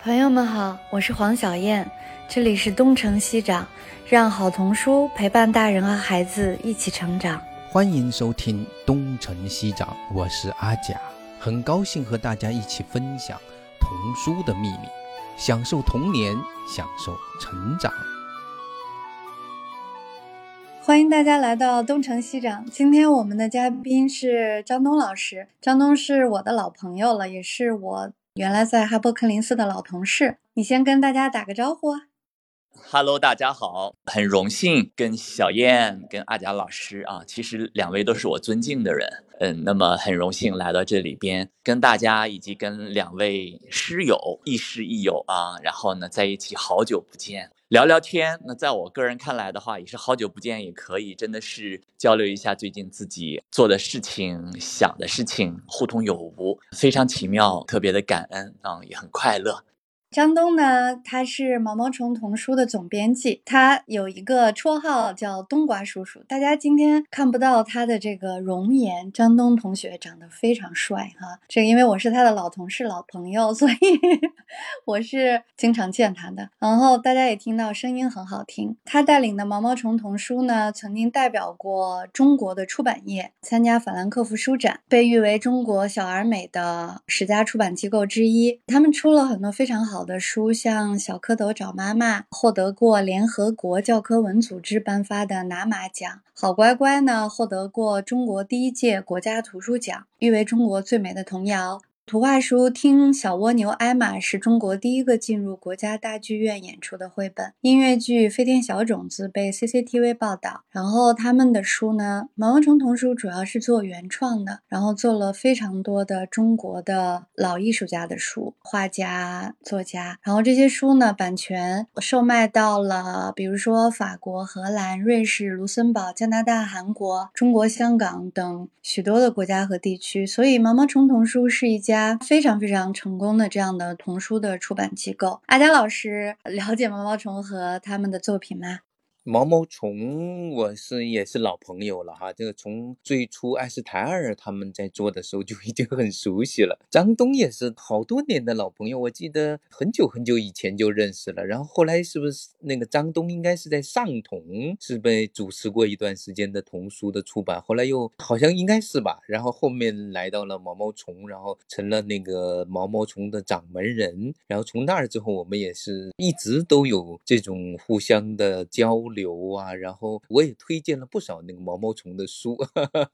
朋友们好，我是黄小燕，这里是东城西长，让好童书陪伴大人和孩子一起成长。欢迎收听东城西长，我是阿甲，很高兴和大家一起分享童书的秘密，享受童年，享受成长。欢迎大家来到东城西长，今天我们的嘉宾是张东老师，张东是我的老朋友了，也是我。原来在哈伯克林斯的老同事，你先跟大家打个招呼。Hello，大家好，很荣幸跟小燕、跟阿佳老师啊，其实两位都是我尊敬的人，嗯，那么很荣幸来到这里边，跟大家以及跟两位师友亦师亦友啊，然后呢在一起好久不见。聊聊天，那在我个人看来的话，也是好久不见，也可以真的是交流一下最近自己做的事情、想的事情，互通有无，非常奇妙，特别的感恩啊，也很快乐。张东呢，他是毛毛虫童书的总编辑，他有一个绰号叫冬瓜叔叔。大家今天看不到他的这个容颜，张东同学长得非常帅哈。这个因为我是他的老同事、老朋友，所以我是经常见他的。然后大家也听到声音很好听。他带领的毛毛虫童书呢，曾经代表过中国的出版业，参加法兰克福书展，被誉为中国小而美的十家出版机构之一。他们出了很多非常好。的书，像《小蝌蚪找妈妈》，获得过联合国教科文组织颁发的拿马奖；好乖乖呢，获得过中国第一届国家图书奖，誉为中国最美的童谣。图画书《听小蜗牛艾玛》是中国第一个进入国家大剧院演出的绘本。音乐剧《飞天小种子》被 CCTV 报道。然后他们的书呢，毛毛虫童书主要是做原创的，然后做了非常多的中国的老艺术家的书，画家、作家。然后这些书呢，版权售卖到了，比如说法国、荷兰、瑞士、卢森堡、加拿大、韩国、中国香港等许多的国家和地区。所以毛毛虫童书是一家。非常非常成功的这样的童书的出版机构，阿佳老师了解毛毛虫和他们的作品吗？毛毛虫，我是也是老朋友了哈。这个从最初艾斯台尔他们在做的时候就已经很熟悉了。张东也是好多年的老朋友，我记得很久很久以前就认识了。然后后来是不是那个张东应该是在上童是被主持过一段时间的童书的出版，后来又好像应该是吧。然后后面来到了毛毛虫，然后成了那个毛毛虫的掌门人。然后从那儿之后，我们也是一直都有这种互相的交流。流啊，然后我也推荐了不少那个毛毛虫的书，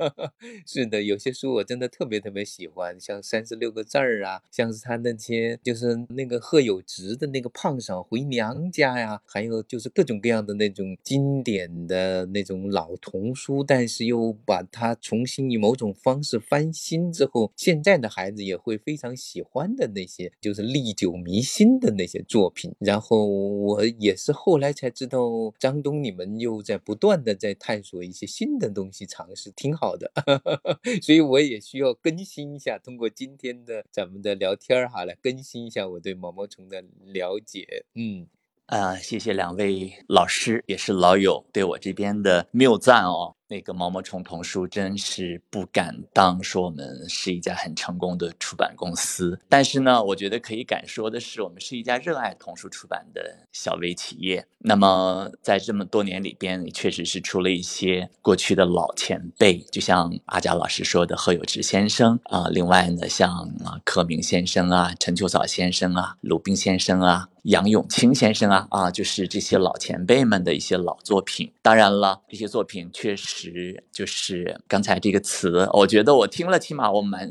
是的，有些书我真的特别特别喜欢，像三十六个字儿啊，像是他那些就是那个贺有直的那个胖嫂回娘家呀，还有就是各种各样的那种经典的那种老童书，但是又把它重新以某种方式翻新之后，现在的孩子也会非常喜欢的那些，就是历久弥新的那些作品。然后我也是后来才知道张东。你们又在不断的在探索一些新的东西，尝试挺好的，所以我也需要更新一下，通过今天的咱们的聊天儿哈，来更新一下我对毛毛虫的了解。嗯，啊，谢谢两位老师，也是老友对我这边的谬赞哦。那个毛毛虫童书真是不敢当说我们是一家很成功的出版公司，但是呢，我觉得可以敢说的是，我们是一家热爱童书出版的小微企业。那么在这么多年里边，确实是出了一些过去的老前辈，就像阿佳老师说的贺有志先生啊，另外呢，像啊柯明先生啊、陈秋草先生啊、鲁滨先生啊、杨永清先生啊啊，就是这些老前辈们的一些老作品。当然了，这些作品确实。实就是刚才这个词，我觉得我听了，起码我蛮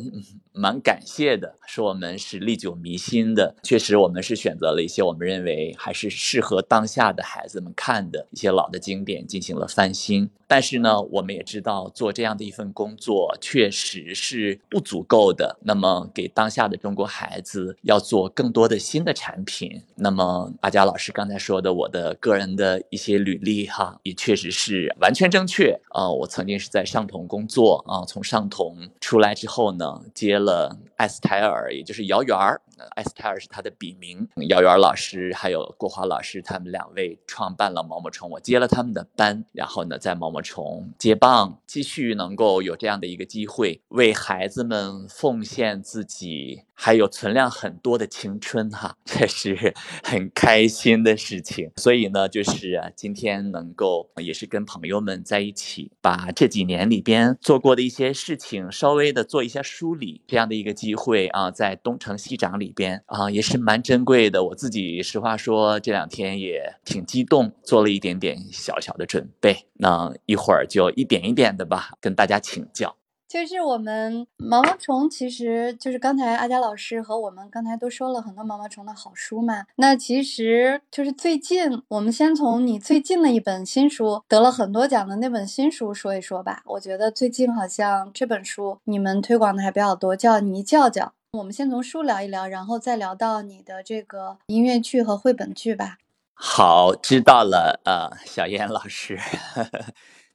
蛮感谢的。说我们是历久弥新的，确实我们是选择了一些我们认为还是适合当下的孩子们看的一些老的经典进行了翻新。但是呢，我们也知道做这样的一份工作确实是不足够的。那么给当下的中国孩子要做更多的新的产品。那么阿佳老师刚才说的我的个人的一些履历哈，也确实是完全正确啊。我曾经是在上同工作啊，从上同出来之后呢，接了。艾斯泰尔，也就是姚媛儿。艾斯泰尔是他的笔名。姚媛儿老师还有郭华老师，他们两位创办了毛毛虫，我接了他们的班，然后呢，在毛毛虫接棒，继续能够有这样的一个机会，为孩子们奉献自己。还有存量很多的青春哈，这是很开心的事情。所以呢，就是，今天能够也是跟朋友们在一起，把这几年里边做过的一些事情稍微的做一下梳理，这样的一个机会啊，在东城西长里边啊，也是蛮珍贵的。我自己实话说，这两天也挺激动，做了一点点小小的准备。那一会儿就一点一点的吧，跟大家请教。就是我们毛毛虫，其实就是刚才阿佳老师和我们刚才都说了很多毛毛虫的好书嘛。那其实就是最近，我们先从你最近的一本新书得了很多奖的那本新书说一说吧。我觉得最近好像这本书你们推广的还比较多，叫《泥叫叫》。我们先从书聊一聊，然后再聊到你的这个音乐剧和绘本剧吧。好，知道了。呃，小燕老师。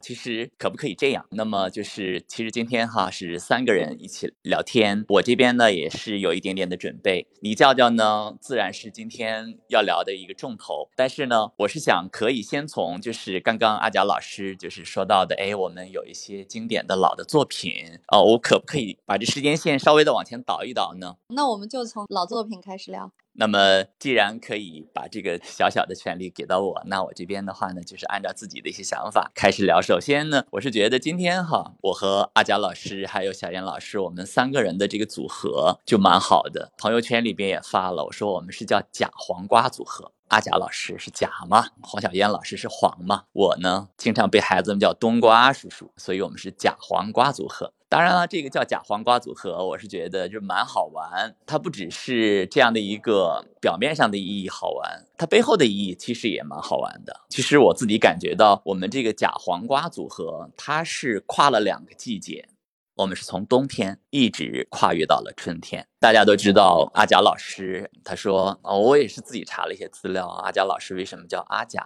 其实可不可以这样？那么就是，其实今天哈是三个人一起聊天，我这边呢也是有一点点的准备。你叫叫呢，自然是今天要聊的一个重头。但是呢，我是想可以先从就是刚刚阿贾老师就是说到的，哎，我们有一些经典的老的作品哦，我可不可以把这时间线稍微的往前倒一倒呢？那我们就从老作品开始聊。那么，既然可以把这个小小的权利给到我，那我这边的话呢，就是按照自己的一些想法开始聊。首先呢，我是觉得今天哈，我和阿佳老师还有小燕老师，我们三个人的这个组合就蛮好的。朋友圈里边也发了，我说我们是叫假黄瓜组合。阿贾老师是假嘛？黄小燕老师是黄嘛？我呢，经常被孩子们叫冬瓜叔叔，所以我们是假黄瓜组合。当然了，这个叫假黄瓜组合，我是觉得就蛮好玩。它不只是这样的一个表面上的意义好玩，它背后的意义其实也蛮好玩的。其实我自己感觉到，我们这个假黄瓜组合，它是跨了两个季节。我们是从冬天一直跨越到了春天。大家都知道阿贾老师，他说，哦，我也是自己查了一些资料。阿贾老师为什么叫阿贾？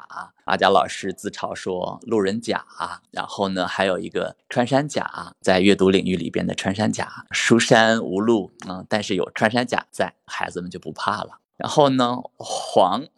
阿贾老师自嘲说路人甲，然后呢，还有一个穿山甲，在阅读领域里边的穿山甲，书山无路啊，但是有穿山甲在，孩子们就不怕了。然后呢，黄。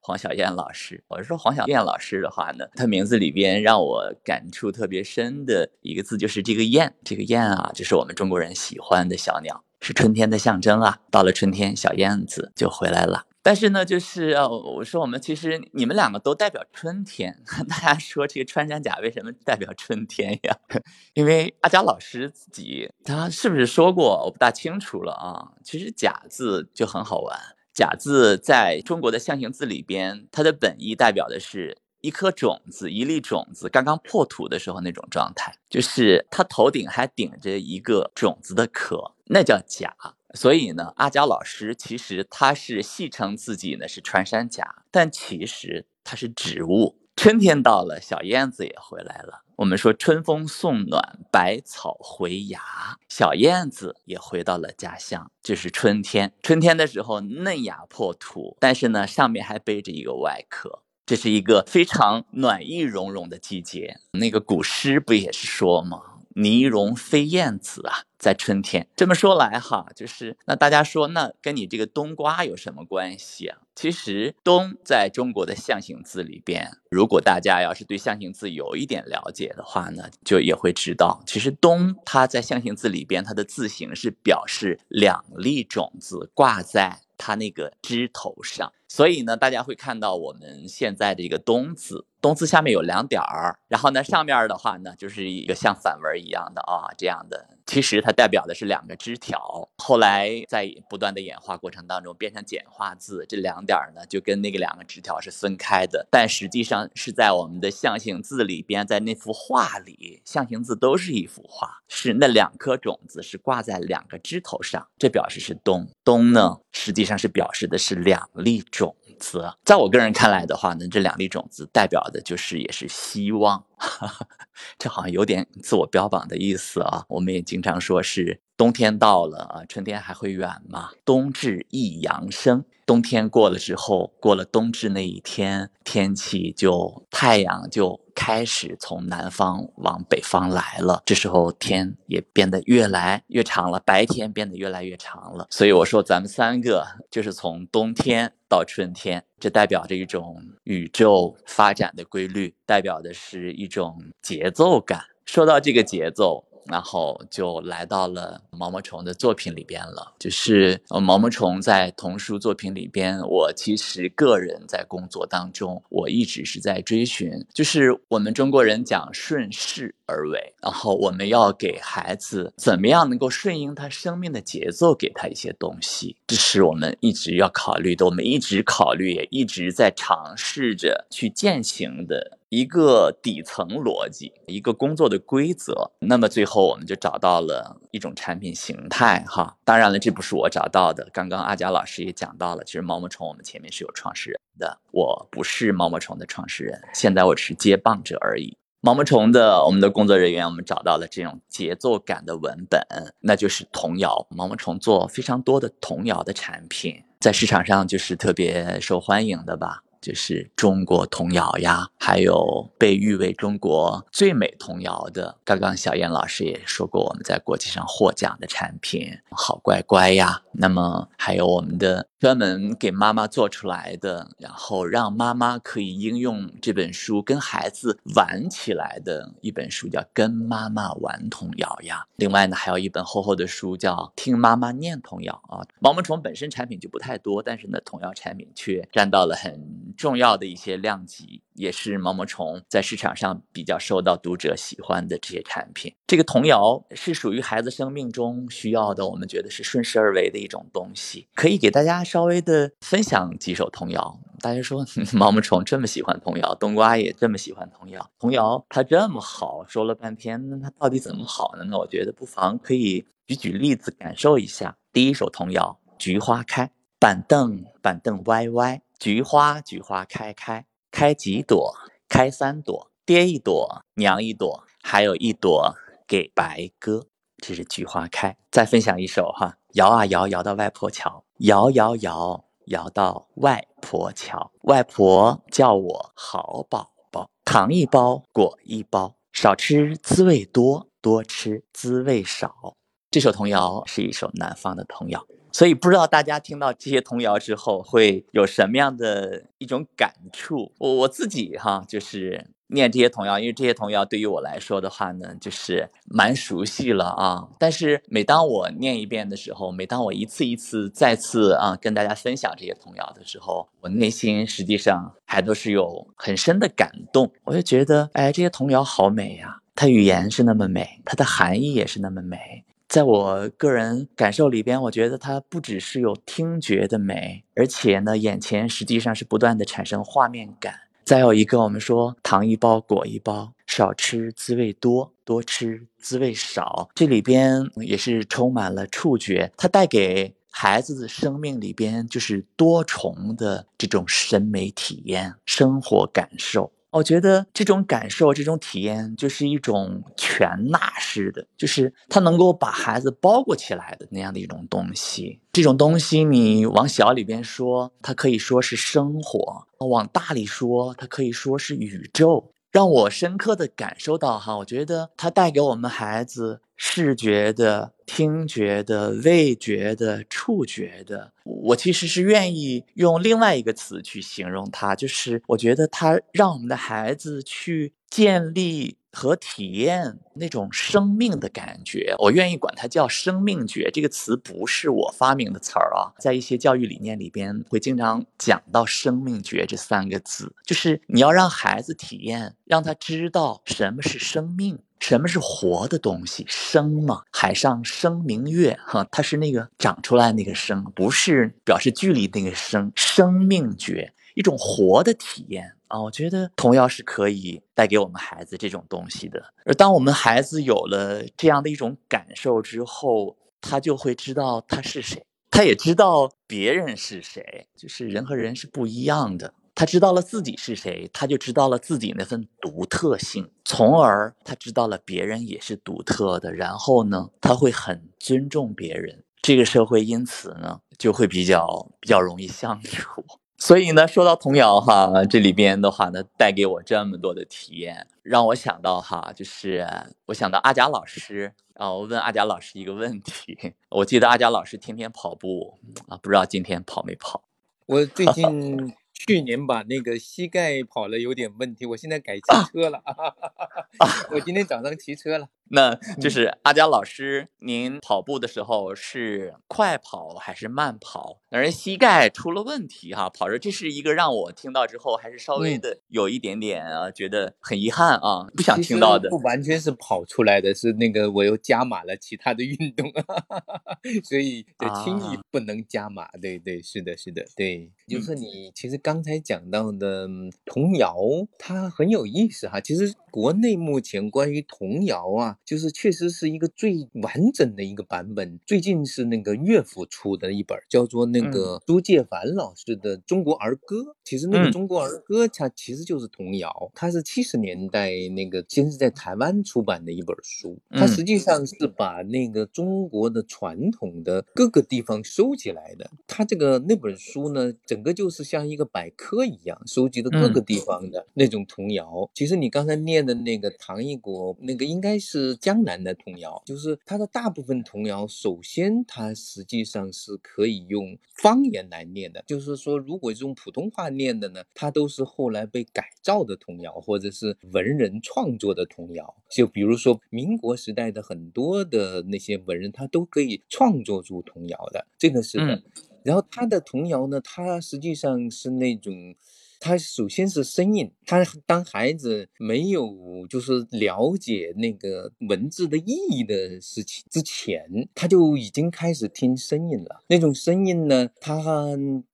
黄小燕老师，我是说黄小燕老师的话呢，她名字里边让我感触特别深的一个字就是这个燕，这个燕啊，就是我们中国人喜欢的小鸟，是春天的象征啊。到了春天，小燕子就回来了。但是呢，就是呃，我说我们其实你们两个都代表春天。大家说这个穿山甲为什么代表春天呀？因为阿佳老师自己他是不是说过？我不大清楚了啊。其实甲字就很好玩。甲字在中国的象形字里边，它的本意代表的是一颗种子、一粒种子刚刚破土的时候那种状态，就是它头顶还顶着一个种子的壳，那叫甲。所以呢，阿娇老师其实他是戏称自己呢是穿山甲，但其实她是植物。春天到了，小燕子也回来了。我们说春风送暖，百草回芽，小燕子也回到了家乡，就是春天。春天的时候，嫩芽破土，但是呢，上面还背着一个外壳，这是一个非常暖意融融的季节。那个古诗不也是说吗？泥融飞燕子啊，在春天。这么说来哈，就是那大家说，那跟你这个冬瓜有什么关系啊？其实“冬”在中国的象形字里边，如果大家要是对象形字有一点了解的话呢，就也会知道，其实“冬”它在象形字里边，它的字形是表示两粒种子挂在它那个枝头上。所以呢，大家会看到我们现在的一个“冬”字，“冬”字下面有两点儿，然后呢，上面的话呢，就是一个像反文一样的啊，这样的。其实它代表的是两个枝条，后来在不断的演化过程当中变成简化字，这两点呢就跟那个两个枝条是分开的，但实际上是在我们的象形字里边，在那幅画里，象形字都是一幅画，是那两颗种子是挂在两个枝头上，这表示是冬。冬呢，实际上是表示的是两粒种子。在我个人看来的话呢，这两粒种子代表的就是也是希望。这好像有点自我标榜的意思啊！我们也经常说是冬天到了啊，春天还会远吗？冬至一阳生，冬天过了之后，过了冬至那一天，天气就太阳就。开始从南方往北方来了。这时候天也变得越来越长了，白天变得越来越长了。所以我说，咱们三个就是从冬天到春天，这代表着一种宇宙发展的规律，代表的是一种节奏感。说到这个节奏。然后就来到了毛毛虫的作品里边了，就是呃毛毛虫在童书作品里边，我其实个人在工作当中，我一直是在追寻，就是我们中国人讲顺势而为，然后我们要给孩子怎么样能够顺应他生命的节奏，给他一些东西，这是我们一直要考虑的，我们一直考虑，也一直在尝试着去践行的。一个底层逻辑，一个工作的规则，那么最后我们就找到了一种产品形态，哈。当然了，这不是我找到的。刚刚阿佳老师也讲到了，其实毛毛虫我们前面是有创始人的，我不是毛毛虫的创始人，现在我只是接棒者而已。毛毛虫的我们的工作人员，我们找到了这种节奏感的文本，那就是童谣。毛毛虫做非常多的童谣的产品，在市场上就是特别受欢迎的吧。就是中国童谣呀，还有被誉为中国最美童谣的。刚刚小燕老师也说过，我们在国际上获奖的产品，好乖乖呀。那么还有我们的专门给妈妈做出来的，然后让妈妈可以应用这本书跟孩子玩起来的一本书，叫《跟妈妈玩童谣》呀。另外呢，还有一本厚厚的书叫《听妈妈念童谣》啊。毛毛虫本身产品就不太多，但是呢，童谣产品却占到了很重要的一些量级。也是毛毛虫在市场上比较受到读者喜欢的这些产品。这个童谣是属于孩子生命中需要的，我们觉得是顺势而为的一种东西。可以给大家稍微的分享几首童谣。大家说 毛毛虫这么喜欢童谣，冬瓜也这么喜欢童谣。童谣它这么好，说了半天，那它到底怎么好呢？那我觉得不妨可以举举例子感受一下。第一首童谣：菊花开，板凳板凳歪歪，菊花菊花开开。开几朵，开三朵，爹一朵，娘一朵，还有一朵给白鸽。这是菊花开。再分享一首哈，摇啊摇，摇到外婆桥，摇摇摇，摇到外婆桥。外婆叫我好宝宝，糖一包，果一包，少吃滋味多，多吃滋味少。这首童谣是一首南方的童谣。所以不知道大家听到这些童谣之后会有什么样的一种感触？我我自己哈，就是念这些童谣，因为这些童谣对于我来说的话呢，就是蛮熟悉了啊。但是每当我念一遍的时候，每当我一次一次再次啊跟大家分享这些童谣的时候，我内心实际上还都是有很深的感动。我就觉得，哎，这些童谣好美呀，它语言是那么美，它的含义也是那么美。在我个人感受里边，我觉得它不只是有听觉的美，而且呢，眼前实际上是不断的产生画面感。再有一个，我们说糖一包，果一包，少吃滋味多，多吃滋味少，这里边也是充满了触觉，它带给孩子的生命里边就是多重的这种审美体验、生活感受。我觉得这种感受、这种体验，就是一种全纳式的，就是它能够把孩子包裹起来的那样的一种东西。这种东西，你往小里边说，它可以说是生活；往大里说，它可以说是宇宙。让我深刻的感受到哈，我觉得它带给我们孩子视觉的、听觉的、味觉的、触觉的。我其实是愿意用另外一个词去形容它，就是我觉得它让我们的孩子去建立。和体验那种生命的感觉，我愿意管它叫生命觉。这个词不是我发明的词儿啊，在一些教育理念里边会经常讲到生命觉这三个字，就是你要让孩子体验，让他知道什么是生命，什么是活的东西。生嘛，海上生明月，哈，它是那个长出来那个生，不是表示距离那个生。生命觉，一种活的体验。啊，我觉得童谣是可以带给我们孩子这种东西的。而当我们孩子有了这样的一种感受之后，他就会知道他是谁，他也知道别人是谁。就是人和人是不一样的。他知道了自己是谁，他就知道了自己那份独特性，从而他知道了别人也是独特的。然后呢，他会很尊重别人。这个社会因此呢，就会比较比较容易相处。所以呢，说到童谣哈，这里边的话呢，带给我这么多的体验，让我想到哈，就是我想到阿贾老师啊，我问阿贾老师一个问题，我记得阿贾老师天天跑步啊，不知道今天跑没跑？我最近。去年把那个膝盖跑了有点问题，我现在改骑车了。我今天早上骑车了。那就是阿佳老师，您跑步的时候是快跑还是慢跑？而膝盖出了问题哈，跑着这是一个让我听到之后还是稍微的有一点点啊，觉得很遗憾啊，不想听到的。不完全是跑出来的，是那个我又加码了其他的运动，所以就轻易不能加码。对对，是的，是的，对，就是你其实刚才讲到的童谣，它很有意思哈。其实国内目前关于童谣啊。就是确实是一个最完整的一个版本。最近是那个乐府出的一本，叫做那个朱介凡老师的《中国儿歌》。其实那个《中国儿歌》它其实就是童谣，它是七十年代那个先是在台湾出版的一本书。它实际上是把那个中国的传统的各个地方收集来的。它这个那本书呢，整个就是像一个百科一样，收集的各个地方的那种童谣。其实你刚才念的那个唐一国那个应该是。江南的童谣，就是它的大部分童谣，首先它实际上是可以用方言来念的，就是说，如果用普通话念的呢，它都是后来被改造的童谣，或者是文人创作的童谣。就比如说民国时代的很多的那些文人，他都可以创作出童谣的，这个是的。然后他的童谣呢，它实际上是那种。他首先是声音，他当孩子没有就是了解那个文字的意义的事情之前，他就已经开始听声音了。那种声音呢，他。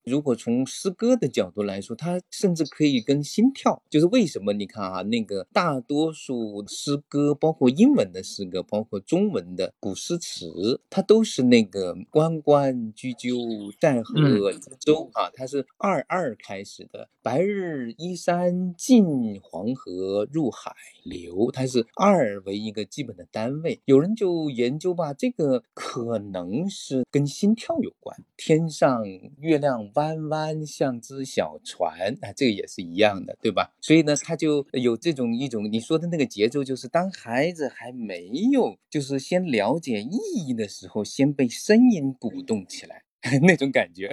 如果从诗歌的角度来说，它甚至可以跟心跳，就是为什么你看啊，那个大多数诗歌，包括英文的诗歌，包括中文的古诗词，它都是那个关关雎鸠，在河之洲啊，它是二二开始的，白日依山尽，黄河入海流，它是二为一个基本的单位。有人就研究吧，这个可能是跟心跳有关，天上月亮。弯弯像只小船啊，这个也是一样的，对吧？所以呢，他就有这种一种你说的那个节奏，就是当孩子还没有就是先了解意义的时候，先被声音鼓动起来 那种感觉，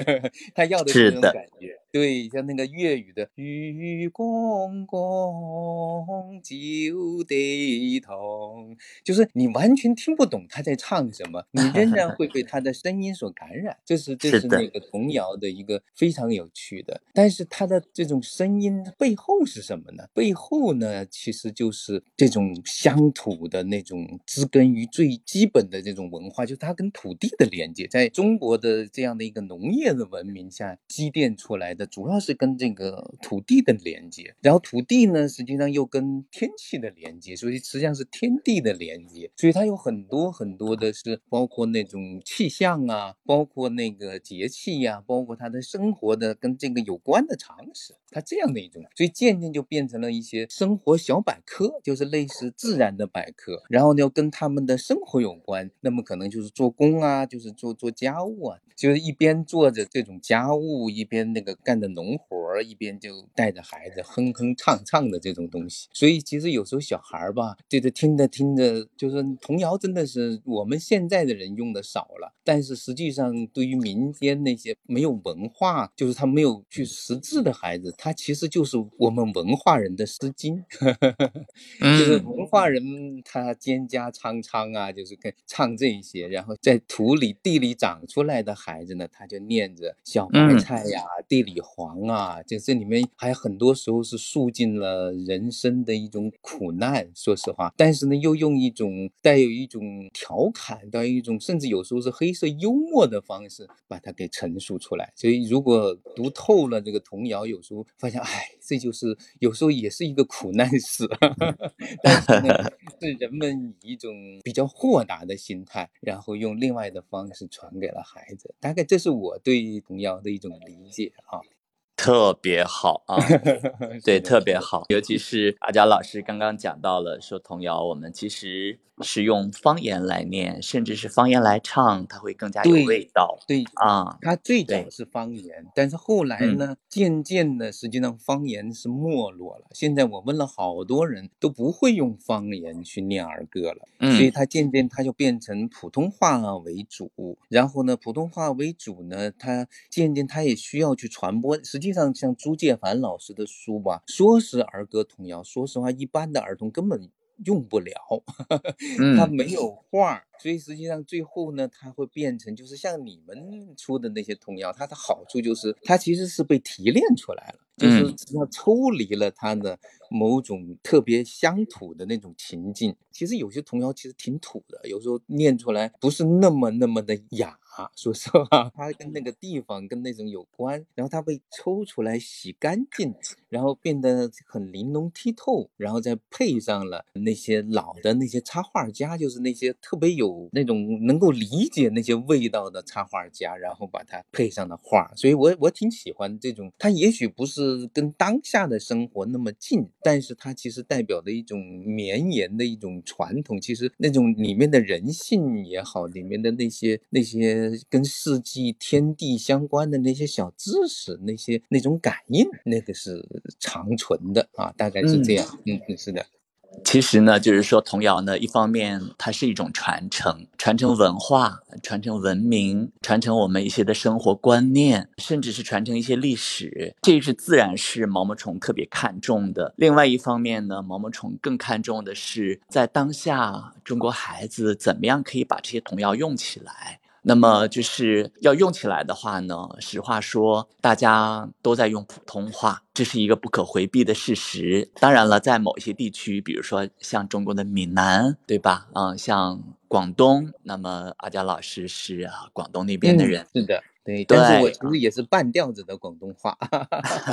他要的是那种感觉。对，像那个粤语的“雨公公酒得同”，就是你完全听不懂他在唱什么，你仍然会被他的声音所感染。这是这是那个童谣的一个非常有趣的。但是他的这种声音背后是什么呢？背后呢，其实就是这种乡土的那种植根于最基本的这种文化，就是它跟土地的连接，在中国的这这样的一个农业的文明下积淀出来的。主要是跟这个土地的连接，然后土地呢，实际上又跟天气的连接，所以实际上是天地的连接，所以它有很多很多的是包括那种气象啊，包括那个节气呀，包括它的生活的跟这个有关的常识，它这样的一种，所以渐渐就变成了一些生活小百科，就是类似自然的百科，然后呢跟他们的生活有关，那么可能就是做工啊，就是做做家务啊，就是一边做着这种家务，一边那个。干着农活儿，一边就带着孩子哼哼唱唱的这种东西，所以其实有时候小孩儿吧，这个听着听着，就是童谣真的是我们现在的人用的少了，但是实际上对于民间那些没有文化，就是他没有去识字的孩子，他其实就是我们文化人的诗经，就是文化人他蒹葭苍苍啊，就是跟唱这些，然后在土里地里长出来的孩子呢，他就念着小白菜呀，地里。黄啊，这这里面还很多时候是诉尽了人生的一种苦难，说实话。但是呢，又用一种带有一种调侃，带有一种甚至有时候是黑色幽默的方式把它给陈述出来。所以，如果读透了这个童谣，有时候发现，哎，这就是有时候也是一个苦难史。但是呢，是人们以一种比较豁达的心态，然后用另外的方式传给了孩子。大概这是我对童谣的一种理解啊。特别好啊，对，特别好。尤其是阿佳老师刚刚讲到了，说童谣我们其实是用方言来念，甚至是方言来唱，它会更加有味道。对啊，它最早是方言，但是后来呢，渐渐的，实际上方言是没落了。现在我问了好多人都不会用方言去念儿歌了，所以它渐渐它就变成普通话为主。然后呢，普通话为主呢，它渐渐它也需要去传播。实际上，像朱建凡老师的书吧，说是儿歌童谣，说实话，一般的儿童根本用不了，他没有画，所以实际上最后呢，它会变成就是像你们出的那些童谣，它的好处就是它其实是被提炼出来了，就是要抽离了它的某种特别乡土的那种情境。其实有些童谣其实挺土的，有时候念出来不是那么那么的雅。啊，说实话，它跟那个地方跟那种有关，然后它被抽出来洗干净，然后变得很玲珑剔透，然后再配上了那些老的那些插画家，就是那些特别有那种能够理解那些味道的插画家，然后把它配上的画，所以我我挺喜欢这种。它也许不是跟当下的生活那么近，但是它其实代表的一种绵延的一种传统，其实那种里面的人性也好，里面的那些那些。跟四季天地相关的那些小知识，那些那种感应，那个是长存的啊，大概是这样。嗯嗯，是的。其实呢，就是说童谣呢，一方面它是一种传承，传承文化，传承文明，传承我们一些的生活观念，甚至是传承一些历史，这是自然是毛毛虫特别看重的。另外一方面呢，毛毛虫更看重的是在当下中国孩子怎么样可以把这些童谣用起来。那么就是要用起来的话呢，实话说，大家都在用普通话，这是一个不可回避的事实。当然了，在某一些地区，比如说像中国的闽南，对吧？嗯，像广东，那么阿佳老师是广东那边的人，是的。对，但是我其实也是半吊子的广东话。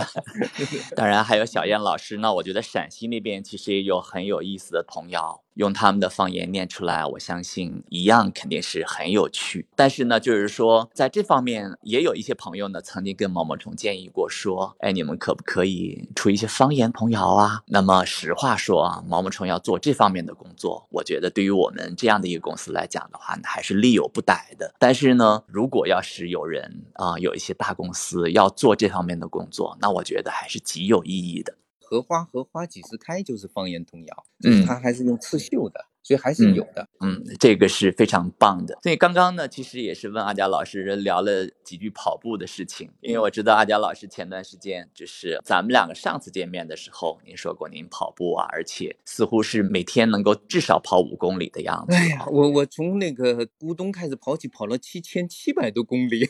当然还有小燕老师，那我觉得陕西那边其实也有很有意思的童谣，用他们的方言念出来，我相信一样肯定是很有趣。但是呢，就是说在这方面也有一些朋友呢，曾经跟毛毛虫建议过说，哎，你们可不可以出一些方言童谣啊？那么实话说啊，毛毛虫要做这方面的工作，我觉得对于我们这样的一个公司来讲的话，呢还是力有不逮的。但是呢，如果要是有人啊，有一些大公司要做这方面的工作，那我觉得还是极有意义的。荷花荷花几时开就是方言童谣，嗯，它还是用刺绣的。所以还是有的，嗯，这个是非常棒的。所以刚刚呢，其实也是问阿佳老师聊了几句跑步的事情，因为我知道阿佳老师前段时间就是咱们两个上次见面的时候，您说过您跑步啊，而且似乎是每天能够至少跑五公里的样子。哎呀，我我从那个咕咚开始跑起，跑了七千七百多公里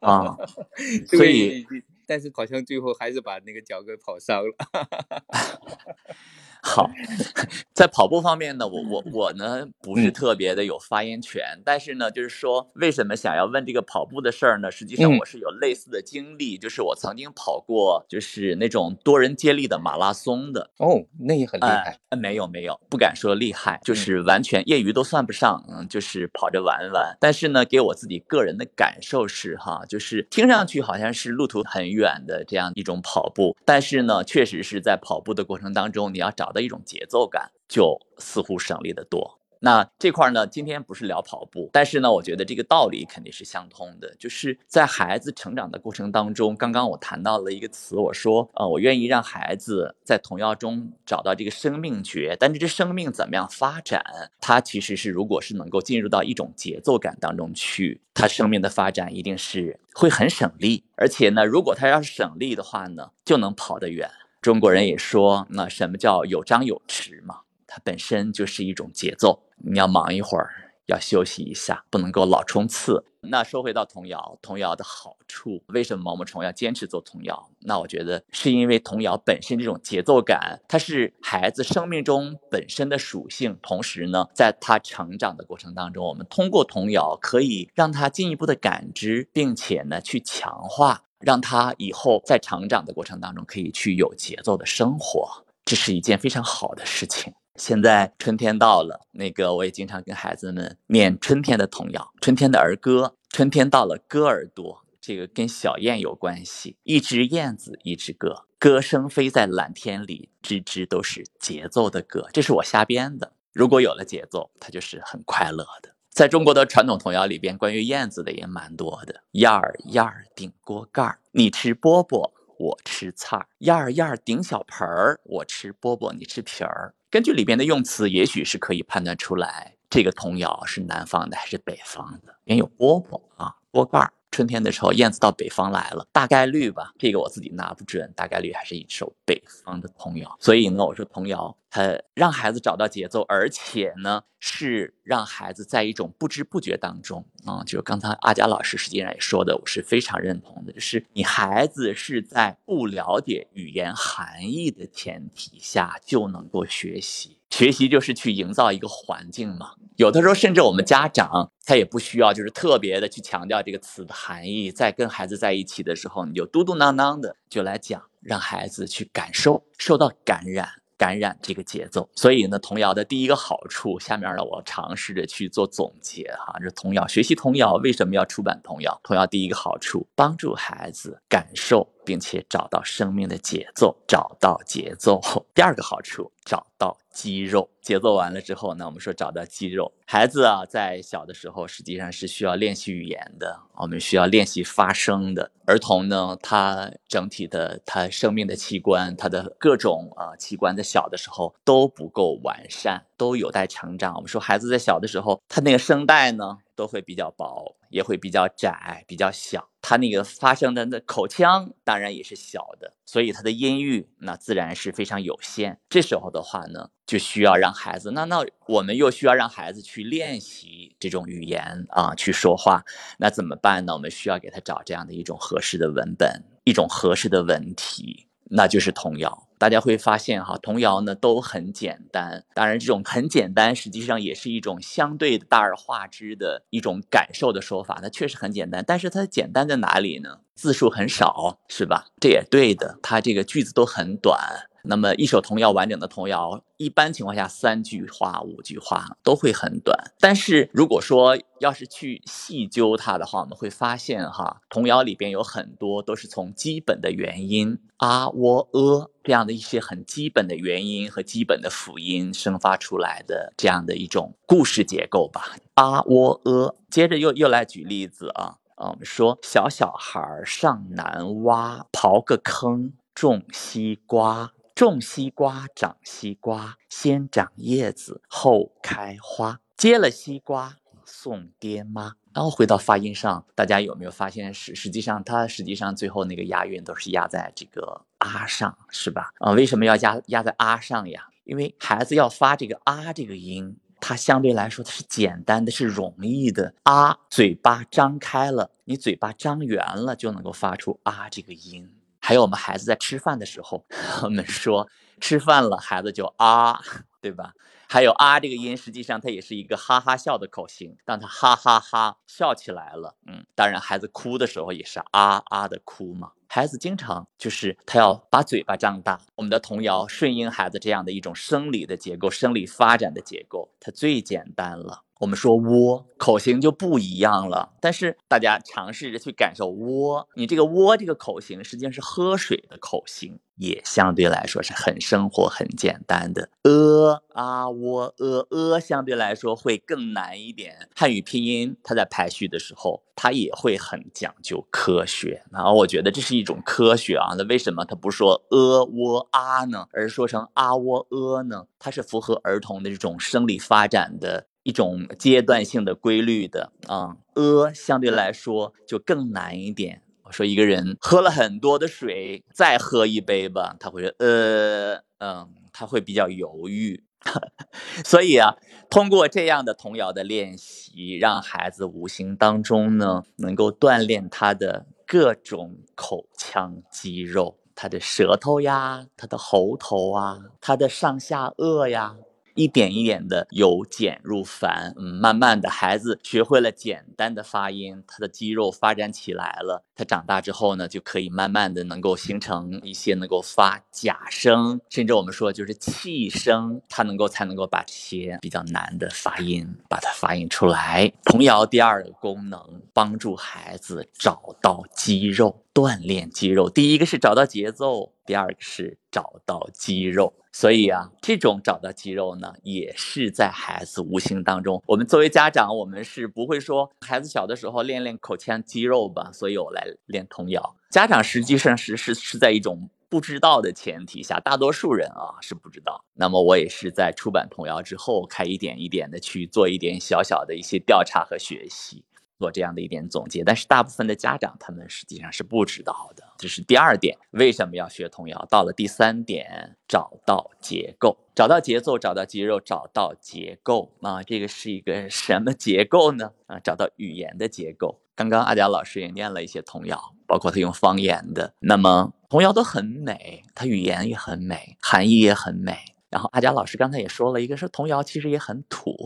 啊，所以但是好像最后还是把那个脚给跑伤了。好，在跑步方面呢，我我我呢不是特别的有发言权，但是呢，就是说为什么想要问这个跑步的事儿呢？实际上我是有类似的经历，就是我曾经跑过，就是那种多人接力的马拉松的。哦，那也很厉害。没有没有，不敢说厉害，就是完全业余都算不上，嗯，就是跑着玩玩。但是呢，给我自己个人的感受是哈，就是听上去好像是路途很远的这样一种跑步，但是呢，确实是在跑步的过程当中，你要找。的一种节奏感，就似乎省力的多。那这块呢，今天不是聊跑步，但是呢，我觉得这个道理肯定是相通的。就是在孩子成长的过程当中，刚刚我谈到了一个词，我说，呃，我愿意让孩子在童谣中找到这个生命觉。但是这生命怎么样发展？它其实是如果是能够进入到一种节奏感当中去，它生命的发展一定是会很省力。而且呢，如果它要是省力的话呢，就能跑得远。中国人也说，那什么叫有张有弛嘛？它本身就是一种节奏。你要忙一会儿，要休息一下，不能够老冲刺。那说回到童谣，童谣的好处，为什么毛毛虫要坚持做童谣？那我觉得是因为童谣本身这种节奏感，它是孩子生命中本身的属性。同时呢，在他成长的过程当中，我们通过童谣可以让他进一步的感知，并且呢去强化。让他以后在成长的过程当中可以去有节奏的生活，这是一件非常好的事情。现在春天到了，那个我也经常跟孩子们念春天的童谣、春天的儿歌。春天到了，歌儿多。这个跟小燕有关系。一只燕子一只歌，歌声飞在蓝天里，支支都是节奏的歌。这是我瞎编的。如果有了节奏，它就是很快乐的。在中国的传统童谣里边，关于燕子的也蛮多的。燕儿燕儿顶锅盖儿，你吃饽饽，我吃菜儿。燕儿燕儿顶小盆儿，我吃饽饽，你吃皮儿。根据里边的用词，也许是可以判断出来，这个童谣是南方的还是北方的。里有饽饽啊，锅盖儿。春天的时候，燕子到北方来了，大概率吧，这个我自己拿不准，大概率还是一首北方的童谣。所以呢，我说童谣它让孩子找到节奏，而且呢是让孩子在一种不知不觉当中啊，就刚才阿佳老师实际上也说的，我是非常认同的，就是你孩子是在不了解语言含义的前提下就能够学习。学习就是去营造一个环境嘛，有的时候甚至我们家长他也不需要，就是特别的去强调这个词的含义，在跟孩子在一起的时候，你就嘟嘟囔囔的就来讲，让孩子去感受，受到感染。感染这个节奏，所以呢，童谣的第一个好处，下面呢，我尝试着去做总结哈。这童谣学习童谣为什么要出版童谣？童谣第一个好处，帮助孩子感受并且找到生命的节奏，找到节奏。第二个好处，找到肌肉。节奏完了之后呢，我们说找到肌肉。孩子啊，在小的时候实际上是需要练习语言的，我们需要练习发声的。儿童呢，他整体的他生命的器官，他的各种啊器官在小的时候都不够完善，都有待成长。我们说孩子在小的时候，他那个声带呢都会比较薄，也会比较窄、比较小。他那个发声的那口腔当然也是小的，所以他的音域那自然是非常有限。这时候的话呢，就需要让孩子，那那我们又需要让孩子去练习这种语言啊，去说话。那怎么办呢？我们需要给他找这样的一种合适的文本，一种合适的文体，那就是童谣。大家会发现哈，童谣呢都很简单。当然，这种很简单，实际上也是一种相对大而化之的一种感受的说法。它确实很简单，但是它简单在哪里呢？字数很少，是吧？这也对的。它这个句子都很短。那么一首童谣，完整的童谣，一般情况下三句话、五句话都会很短。但是如果说要是去细究它的话，我们会发现哈，童谣里边有很多都是从基本的元音啊、喔、呃这样的一些很基本的元音和基本的辅音生发出来的这样的一种故事结构吧。啊、喔、呃，接着又又来举例子啊啊，我们说小小孩上南洼，刨个坑种西瓜。种西瓜，长西瓜，先长叶子，后开花。接了西瓜送爹妈。然后回到发音上，大家有没有发现，实实际上它实际上最后那个押韵都是押在这个啊上，是吧？啊，为什么要押押在啊上呀？因为孩子要发这个啊这个音，它相对来说它是简单的，是容易的。啊，嘴巴张开了，你嘴巴张圆了，就能够发出啊这个音。还有我们孩子在吃饭的时候，我们说吃饭了，孩子就啊，对吧？还有啊这个音，实际上它也是一个哈哈笑的口型。当他哈哈哈笑起来了，嗯，当然孩子哭的时候也是啊啊的哭嘛。孩子经常就是他要把嘴巴张大。我们的童谣顺应孩子这样的一种生理的结构、生理发展的结构，它最简单了。我们说窝口型就不一样了，但是大家尝试着去感受窝，你这个窝这个口型实际上是喝水的口型，也相对来说是很生活、很简单的。呃啊窝呃呃相对来说会更难一点。汉语拼音它在排序的时候，它也会很讲究科学。然后我觉得这是一种科学啊。那为什么它不说呃窝啊呢，而说成啊窝呃呢？它是符合儿童的这种生理发展的。一种阶段性的规律的啊，呃，相对来说就更难一点。我说一个人喝了很多的水，再喝一杯吧，他会说呃嗯，他会比较犹豫。所以啊，通过这样的童谣的练习，让孩子无形当中呢，能够锻炼他的各种口腔肌肉，他的舌头呀，他的喉头啊，他的上下颚呀。一点一点的由简入繁，嗯，慢慢的孩子学会了简单的发音，他的肌肉发展起来了，他长大之后呢，就可以慢慢的能够形成一些能够发假声，甚至我们说就是气声，他能够才能够把这些比较难的发音把它发音出来。童谣第二个功能，帮助孩子找到肌肉。锻炼肌肉，第一个是找到节奏，第二个是找到肌肉。所以啊，这种找到肌肉呢，也是在孩子无形当中。我们作为家长，我们是不会说孩子小的时候练练口腔肌肉吧，所以我来练童谣。家长实际上是是是在一种不知道的前提下，大多数人啊是不知道。那么我也是在出版童谣之后，开一点一点的去做一点小小的一些调查和学习。做这样的一点总结，但是大部分的家长他们实际上是不知道的。这是第二点，为什么要学童谣？到了第三点，找到结构，找到节奏，找到肌肉，找到结构啊，这个是一个什么结构呢？啊，找到语言的结构。刚刚阿佳老师也念了一些童谣，包括他用方言的。那么童谣都很美，它语言也很美，含义也很美。然后阿佳老师刚才也说了一个，说童谣其实也很土。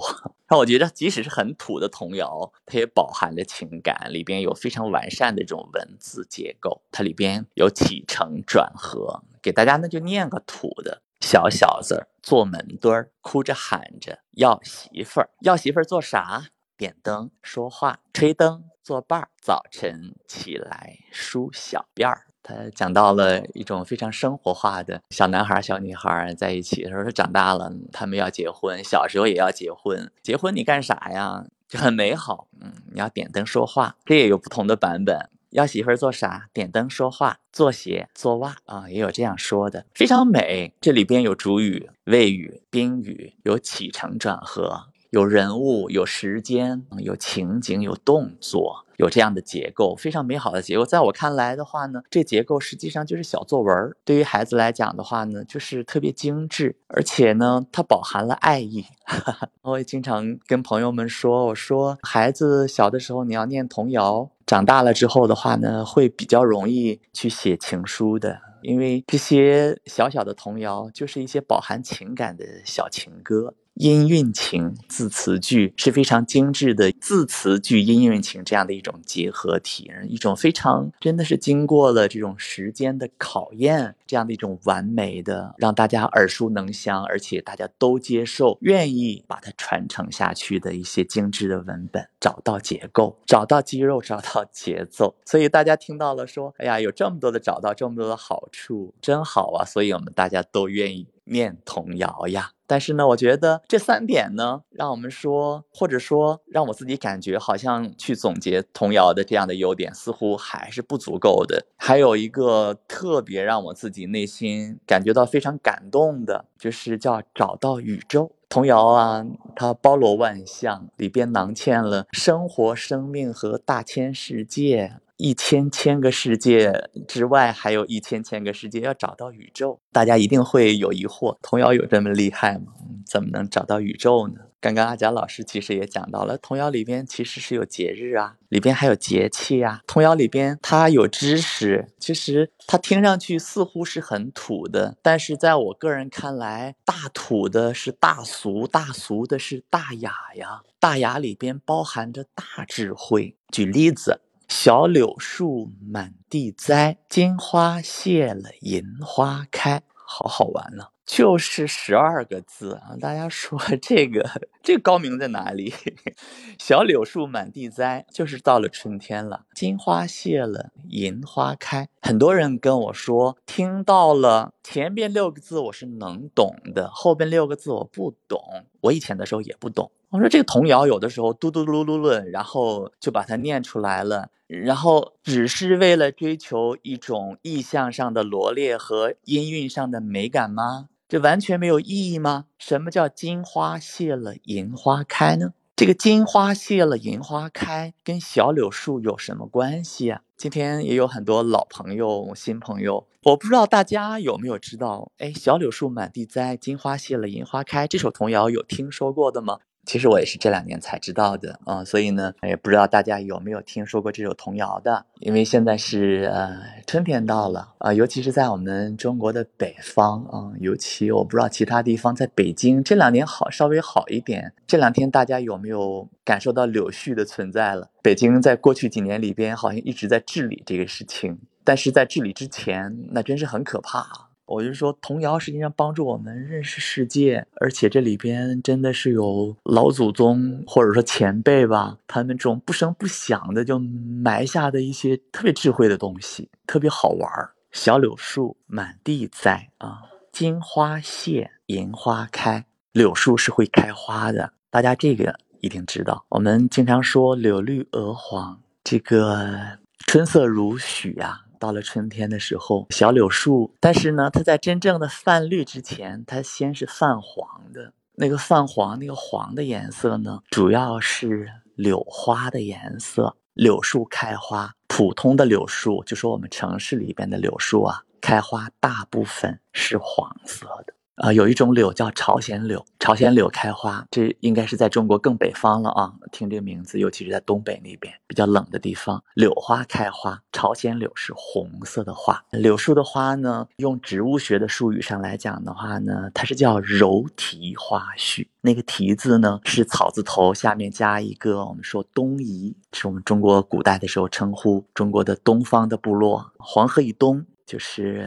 那我觉得即使是很土的童谣，它也饱含着情感，里边有非常完善的这种文字结构，它里边有起承转合。给大家呢就念个土的：小小子坐门墩儿，哭着喊着要媳妇儿，要媳妇儿做啥？点灯说话，吹灯做伴儿，早晨起来梳小辫儿。他讲到了一种非常生活化的小男孩、小女孩在一起。他说：“他长大了，他们要结婚，小时候也要结婚。结婚你干啥呀？就很美好。嗯，你要点灯说话，这也有不同的版本。要媳妇儿做啥？点灯说话，做鞋、做袜啊，也有这样说的，非常美。这里边有主语、谓语、宾语，有起承转合，有人物、有时间、有情景、有动作。”有这样的结构，非常美好的结构。在我看来的话呢，这结构实际上就是小作文。对于孩子来讲的话呢，就是特别精致，而且呢，它饱含了爱意。我也经常跟朋友们说，我说孩子小的时候你要念童谣，长大了之后的话呢，会比较容易去写情书的，因为这些小小的童谣就是一些饱含情感的小情歌。音韵情字词句是非常精致的，字词句音韵情这样的一种结合体，一种非常真的是经过了这种时间的考验，这样的一种完美的让大家耳熟能详，而且大家都接受、愿意把它传承下去的一些精致的文本。找到结构，找到肌肉，找到节奏，所以大家听到了说，哎呀，有这么多的找到，这么多的好处，真好啊！所以我们大家都愿意念童谣呀。但是呢，我觉得这三点呢，让我们说，或者说让我自己感觉，好像去总结童谣的这样的优点，似乎还是不足够的。还有一个特别让我自己内心感觉到非常感动的，就是叫找到宇宙。童谣啊，它包罗万象，里边囊嵌了生活、生命和大千世界。一千千个世界之外，还有一千千个世界，要找到宇宙，大家一定会有疑惑：童谣有这么厉害吗？怎么能找到宇宙呢？刚刚阿佳老师其实也讲到了，童谣里边其实是有节日啊，里边还有节气啊。童谣里边它有知识，其实它听上去似乎是很土的，但是在我个人看来，大土的是大俗，大俗的是大雅呀。大雅里边包含着大智慧。举例子。小柳树满地栽，金花谢了银花开，好好玩呢。就是十二个字啊！大家说这个 这高明在哪里？小柳树满地栽，就是到了春天了，金花谢了，银花开。很多人跟我说，听到了前边六个字我是能懂的，后边六个字我不懂。我以前的时候也不懂。我说这个童谣有的时候嘟嘟噜噜论，然后就把它念出来了，然后只是为了追求一种意象上的罗列和音韵上的美感吗？这完全没有意义吗？什么叫金花谢了银花开呢？这个金花谢了银花开跟小柳树有什么关系啊？今天也有很多老朋友、新朋友，我不知道大家有没有知道？哎，小柳树满地栽，金花谢了银花开，这首童谣有听说过的吗？其实我也是这两年才知道的啊、所以呢，也不知道大家有没有听说过这首童谣的。因为现在是呃春天到了啊、尤其是在我们中国的北方啊、尤其我不知道其他地方，在北京这两年好稍微好一点。这两天大家有没有感受到柳絮的存在了？北京在过去几年里边好像一直在治理这个事情，但是在治理之前，那真是很可怕啊。我就说，童谣实际上帮助我们认识世界，而且这里边真的是有老祖宗或者说前辈吧，他们这种不声不响的就埋下的一些特别智慧的东西，特别好玩儿。小柳树满地栽啊，金花谢，银花开。柳树是会开花的，大家这个一定知道。我们经常说柳绿鹅黄，这个春色如许呀、到了春天的时候，小柳树，但是呢，它在真正的泛绿之前，它先是泛黄的。那个泛黄、那个黄的颜色呢，主要是柳花的颜色。柳树开花，普通的柳树，就说我们城市里边的柳树啊，开花大部分是黄色的。啊、有一种柳叫朝鲜柳，朝鲜柳开花，这应该是在中国更北方了啊。听这个名字，尤其是在东北那边比较冷的地方，柳花开花，朝鲜柳是红色的花。柳树的花呢，用植物学的术语上来讲的话呢，它是叫柔蹄花序。那个蹄字呢是草字头下面加一个我们说东夷，是我们中国古代的时候称呼中国的东方的部落，黄河以东就是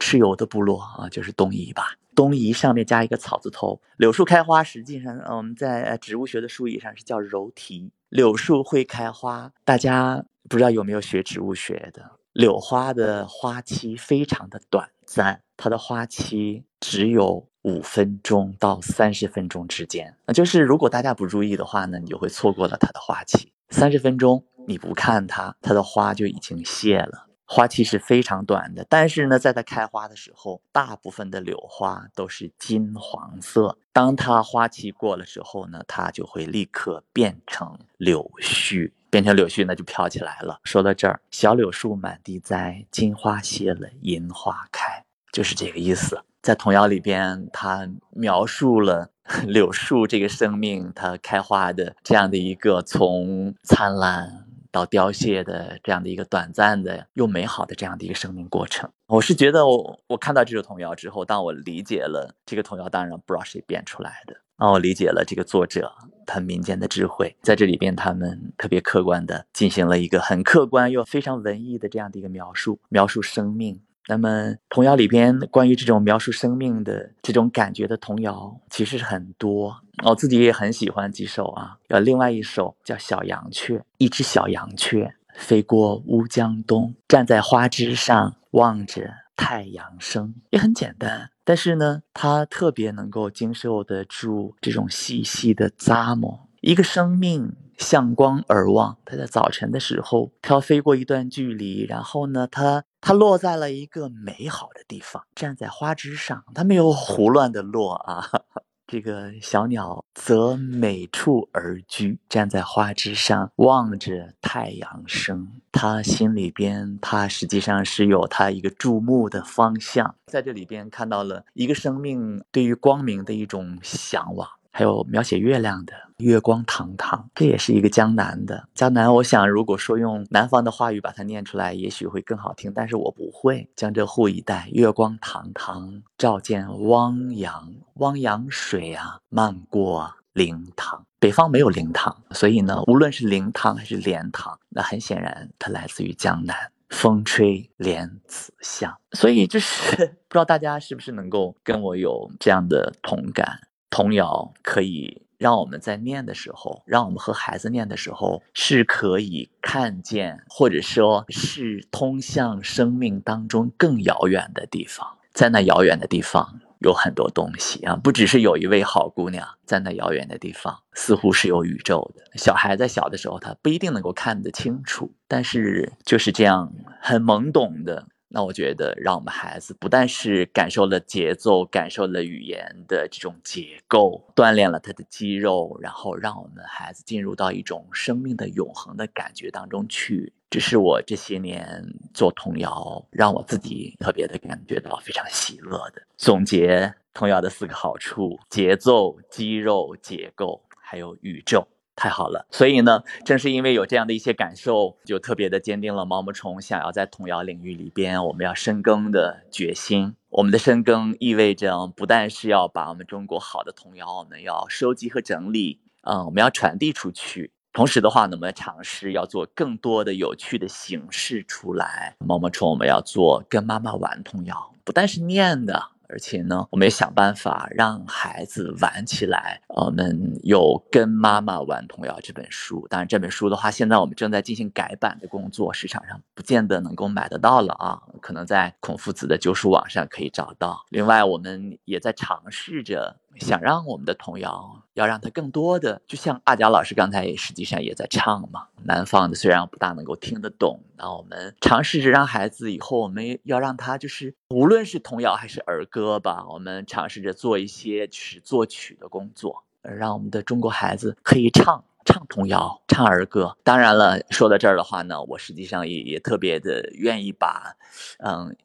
蚩尤的部落啊，就是东夷吧。东夷上面加一个草字头，柳树开花，实际上呃我们在植物学的术语上是叫柔蹄。柳树会开花，大家不知道有没有学植物学的？柳花的花期非常的短暂，它的花期只有五分钟到三十分钟之间。那就是如果大家不注意的话呢，你就会错过了它的花期。三十分钟你不看它，它的花就已经谢了。花期是非常短的，但是呢，在它开花的时候，大部分的柳花都是金黄色。当它花期过了之后呢，它就会立刻变成柳絮，变成柳絮，那就飘起来了。说到这儿，小柳树满地栽，金花谢了，银花开，就是这个意思。在童谣里边，它描述了 柳树这个生命它开花的这样的一个从灿烂。到凋谢的这样的一个短暂的又美好的这样的一个生命过程，我是觉得我我看到这首童谣之后，当我理解了这个童谣，当然不知道谁编出来的，当，我理解了这个作者他民间的智慧，在这里边他们特别客观的进行了一个很客观又非常文艺的这样的一个描述，描述生命。那么童谣里边关于这种描述生命的这种感觉的童谣其实是很多，我自己也很喜欢几首啊。有另外一首叫《小羊雀》，一只小羊雀飞过乌江东，站在花枝上望着太阳升，也很简单。但是呢，它特别能够经受得住这种细细的咂摸。一个生命向光而望，它在早晨的时候飘飞过一段距离，然后呢，它它落在了一个美好的地方，站在花枝上，它没有胡乱的落啊。这个小鸟择美处而居，站在花枝上望着太阳升。它心里边，它实际上是有它一个注目的方向，在这里边看到了一个生命对于光明的一种向往。还有描写月亮的月光堂堂，这也是一个江南的江南。我想，如果说用南方的话语把它念出来，也许会更好听，但是我不会。江浙沪一带月光堂堂，照见汪洋，汪洋水啊漫过灵堂。北方没有灵堂，所以呢，无论是灵堂还是莲塘，那很显然它来自于江南。风吹莲子香，所以就是 不知道大家是不是能够跟我有这样的同感。童谣可以让我们在念的时候，让我们和孩子念的时候，是可以看见，或者说是通向生命当中更遥远的地方。在那遥远的地方，有很多东西啊，不只是有一位好姑娘，在那遥远的地方，似乎是有宇宙的。小孩在小的时候，他不一定能够看得清楚，但是就是这样很懵懂的。那我觉得，让我们孩子不但是感受了节奏，感受了语言的这种结构，锻炼了他的肌肉，然后让我们孩子进入到一种生命的永恒的感觉当中去。这是我这些年做童谣，让我自己特别的感觉到非常喜乐的。总结童谣的四个好处：节奏、肌肉、结构。还有宇宙。太好了，所以呢，正是因为有这样的一些感受，就特别的坚定了毛毛虫想要在童谣领域里边，我们要深耕的决心。我们的深耕意味着，不但是要把我们中国好的童谣，我们要收集和整理，嗯，我们要传递出去。同时的话呢，我们尝试要做更多的有趣的形式出来。毛毛虫，我们要做跟妈妈玩童谣，不但是念的。而且呢，我们也想办法让孩子玩起来。我们有《跟妈妈玩童谣》这本书，当然这本书的话，现在我们正在进行改版的工作，市场上不见得能够买得到了啊，可能在孔夫子的旧书网上可以找到。另外，我们也在尝试着。想让我们的童谣，要让它更多的，就像阿佳老师刚才也实际上也在唱嘛。南方的虽然不大能够听得懂，那我们尝试着让孩子以后我们要让他就是，无论是童谣还是儿歌吧，我们尝试着做一些就是作曲的工作，让我们的中国孩子可以唱唱童谣、唱儿歌。当然了，说到这儿的话呢，我实际上也也特别的愿意把，嗯。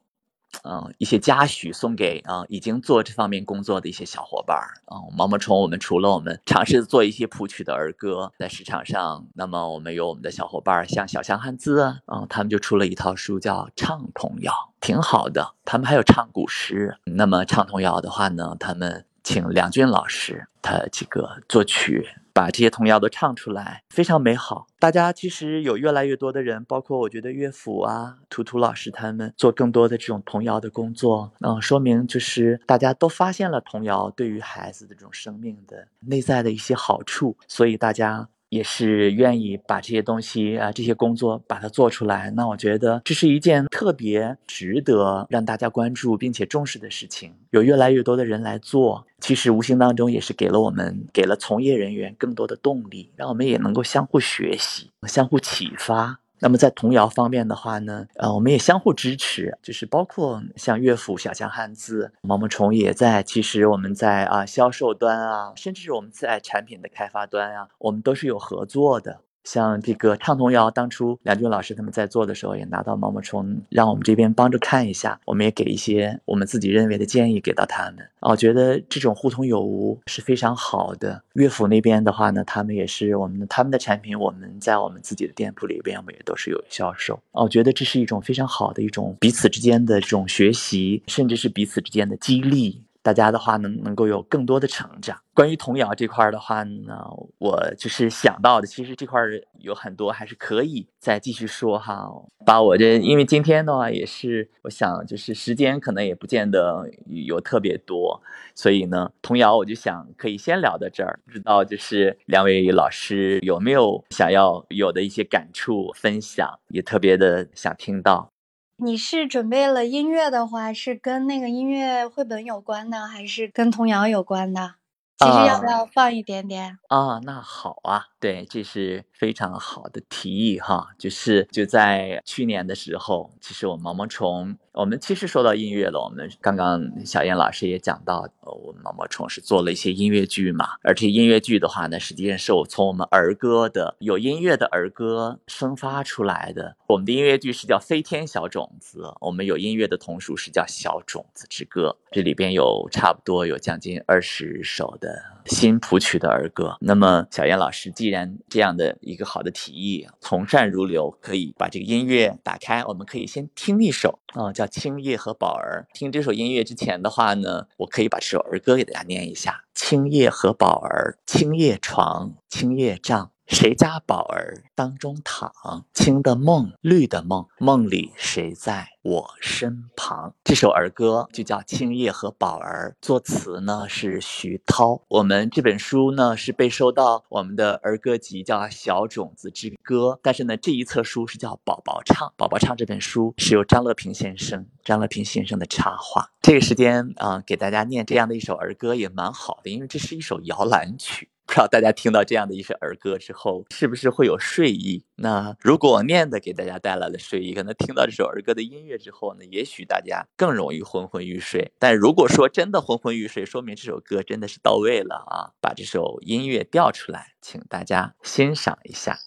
嗯，一些嘉许送给啊已经做这方面工作的一些小伙伴儿啊。毛毛虫，我们除了我们尝试做一些谱曲的儿歌在市场上，那么我们有我们的小伙伴儿，像小象汉字啊，嗯他们就出了一套书叫《唱童谣》，挺好的。他们还有唱古诗。那么唱童谣的话呢，他们请梁俊老师呃这个作曲。把这些童谣都唱出来，非常美好。大家其实有越来越多的人，包括我觉得乐府啊、图图老师他们做更多的这种童谣的工作，嗯，说明就是大家都发现了童谣对于孩子的这种生命的内在的一些好处，所以大家。也是愿意把这些东西啊，这些工作把它做出来。那我觉得这是一件特别值得让大家关注并且重视的事情。有越来越多的人来做，其实无形当中也是给了我们，给了从业人员更多的动力，让我们也能够相互学习、相互启发。那么在童谣方面的话呢，呃，我们也相互支持，就是包括像乐府、小象汉字、毛毛虫也在。其实我们在啊销售端啊，甚至是我们在产品的开发端啊，我们都是有合作的。像这个唱童谣，当初梁军老师他们在做的时候，也拿到毛毛虫，让我们这边帮着看一下，我们也给一些我们自己认为的建议给到他们。我觉得这种互通有无是非常好的。乐府那边的话呢，他们也是我们的他们的产品，我们在我们自己的店铺里边，我们也都是有销售。我觉得这是一种非常好的一种彼此之间的这种学习，甚至是彼此之间的激励。大家的话能能够有更多的成长。关于童谣这块的话呢，我就是想到的，其实这块有很多还是可以再继续说哈。把我这，因为今天的话也是，我想就是时间可能也不见得有特别多，所以呢，童谣我就想可以先聊到这儿。不知道就是两位老师有没有想要有的一些感触分享，也特别的想听到。你是准备了音乐的话，是跟那个音乐绘本有关的，还是跟童谣有关的？其实要不要放一点点？啊，那好啊，对，这是非常好的提议哈。就是就在去年的时候，其实我毛毛虫。我们其实说到音乐了，我们刚刚小燕老师也讲到，呃，我们毛毛虫是做了一些音乐剧嘛，而且音乐剧的话呢，实际上是我从我们儿歌的有音乐的儿歌生发出来的。我们的音乐剧是叫《飞天小种子》，我们有音乐的童书是叫《小种子之歌》，这里边有差不多有将近二十首的新谱曲的儿歌。那么小燕老师既然这样的一个好的提议，从善如流，可以把这个音乐打开，我们可以先听一首啊，叫。青叶和宝儿，听这首音乐之前的话呢，我可以把这首儿歌给大家念一下：青叶和宝儿，青叶床，青叶帐。谁家宝儿当中躺？青的梦，绿的梦，梦里谁在我身旁？这首儿歌就叫《青叶和宝儿》，作词呢是徐涛。我们这本书呢是被收到我们的儿歌集，叫《小种子之歌》。但是呢，这一册书是叫《宝宝唱》。宝宝唱这本书是由张乐平先生、张乐平先生的插画。这个时间啊，给大家念这样的一首儿歌也蛮好的，因为这是一首摇篮曲。不知道大家听到这样的一首儿歌之后，是不是会有睡意？那如果我念的给大家带来了睡意，可能听到这首儿歌的音乐之后呢，也许大家更容易昏昏欲睡。但如果说真的昏昏欲睡，说明这首歌真的是到位了啊！把这首音乐调出来，请大家欣赏一下。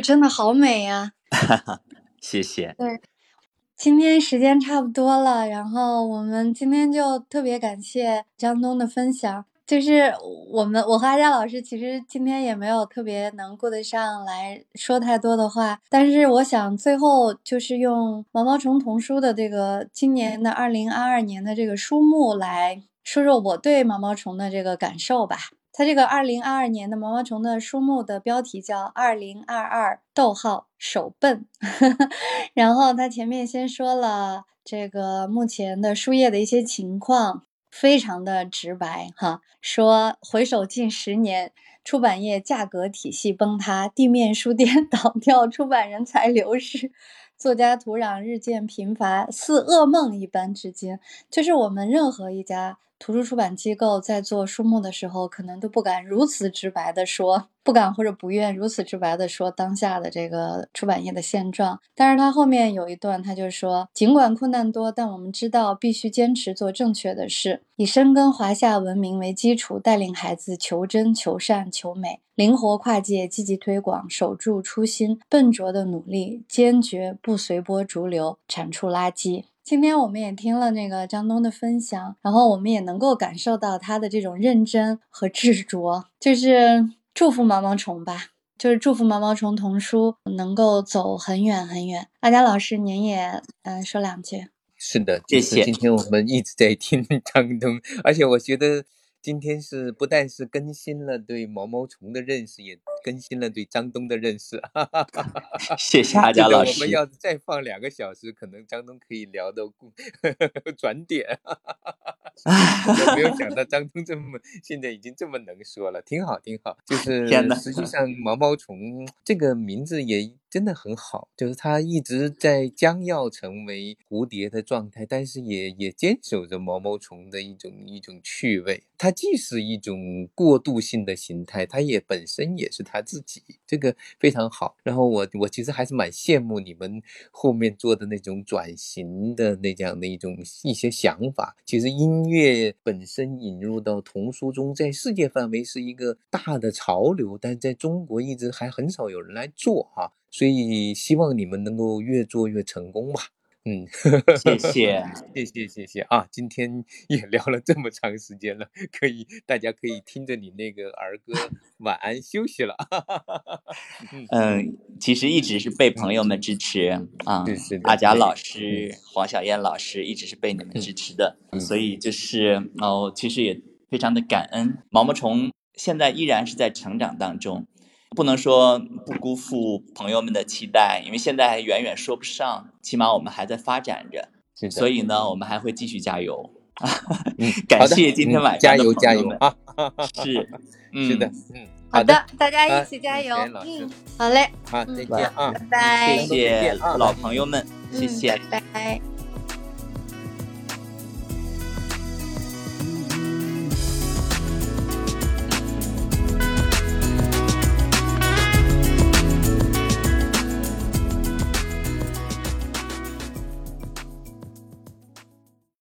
真的好美呀！谢谢。对，今天时间差不多了，然后我们今天就特别感谢张东的分享。就是我们我和阿佳老师其实今天也没有特别能顾得上来说太多的话，但是我想最后就是用毛毛虫童书的这个今年的二零二二年的这个书目来说说我对毛毛虫的这个感受吧。它这个二零二二年的毛毛虫的书目的标题叫“二零二二逗号手笨”，然后它前面先说了这个目前的书页的一些情况，非常的直白哈，说回首近十年，出版业价格体系崩塌，地面书店 倒掉，出版人才流失，作家土壤日渐贫乏，似噩梦一般。至今，就是我们任何一家。图书出版机构在做书目的时候，可能都不敢如此直白的说，不敢或者不愿如此直白的说当下的这个出版业的现状。但是他后面有一段，他就说，尽管困难多，但我们知道必须坚持做正确的事，以深耕华夏文明为基础，带领孩子求真、求善、求美，灵活跨界，积极推广，守住初心，笨拙的努力，坚决不随波逐流，铲除垃圾。今天我们也听了那个张东的分享，然后我们也能够感受到他的这种认真和执着，就是祝福毛毛虫吧，就是祝福毛毛虫童书能够走很远很远。阿佳老师，您也嗯说两句。是的，谢谢。今天我们一直在听张东，而且我觉得。今天是不但是更新了对毛毛虫的认识，也更新了对张东的认识。谢谢阿佳老师。我们要再放两个小时，可能张东可以聊到 转点。没有想到 张东这么现在已经这么能说了，挺好挺好。就是实际上毛毛虫这个名字也。真的很好，就是它一直在将要成为蝴蝶的状态，但是也也坚守着毛毛虫的一种一种趣味。它既是一种过渡性的形态，它也本身也是它自己，这个非常好。然后我我其实还是蛮羡慕你们后面做的那种转型的那样的一种一些想法。其实音乐本身引入到童书中，在世界范围是一个大的潮流，但在中国一直还很少有人来做哈。所以希望你们能够越做越成功吧。嗯，谢谢，谢谢，谢谢啊！今天也聊了这么长时间了，可以，大家可以听着你那个儿歌晚安休息了。嗯，其实一直是被朋友们支持啊，阿贾老师、黄小燕老师一直是被你们支持的，所以就是哦，其实也非常的感恩。毛毛虫现在依然是在成长当中。不能说不辜负朋友们的期待，因为现在还远远说不上，起码我们还在发展着，所以呢，我们还会继续加油。感谢今天晚上的加油啊！是，是的，嗯，好的，大家一起加油。嗯，好嘞，好，再见啊，拜拜，谢谢老朋友们，谢谢，拜拜。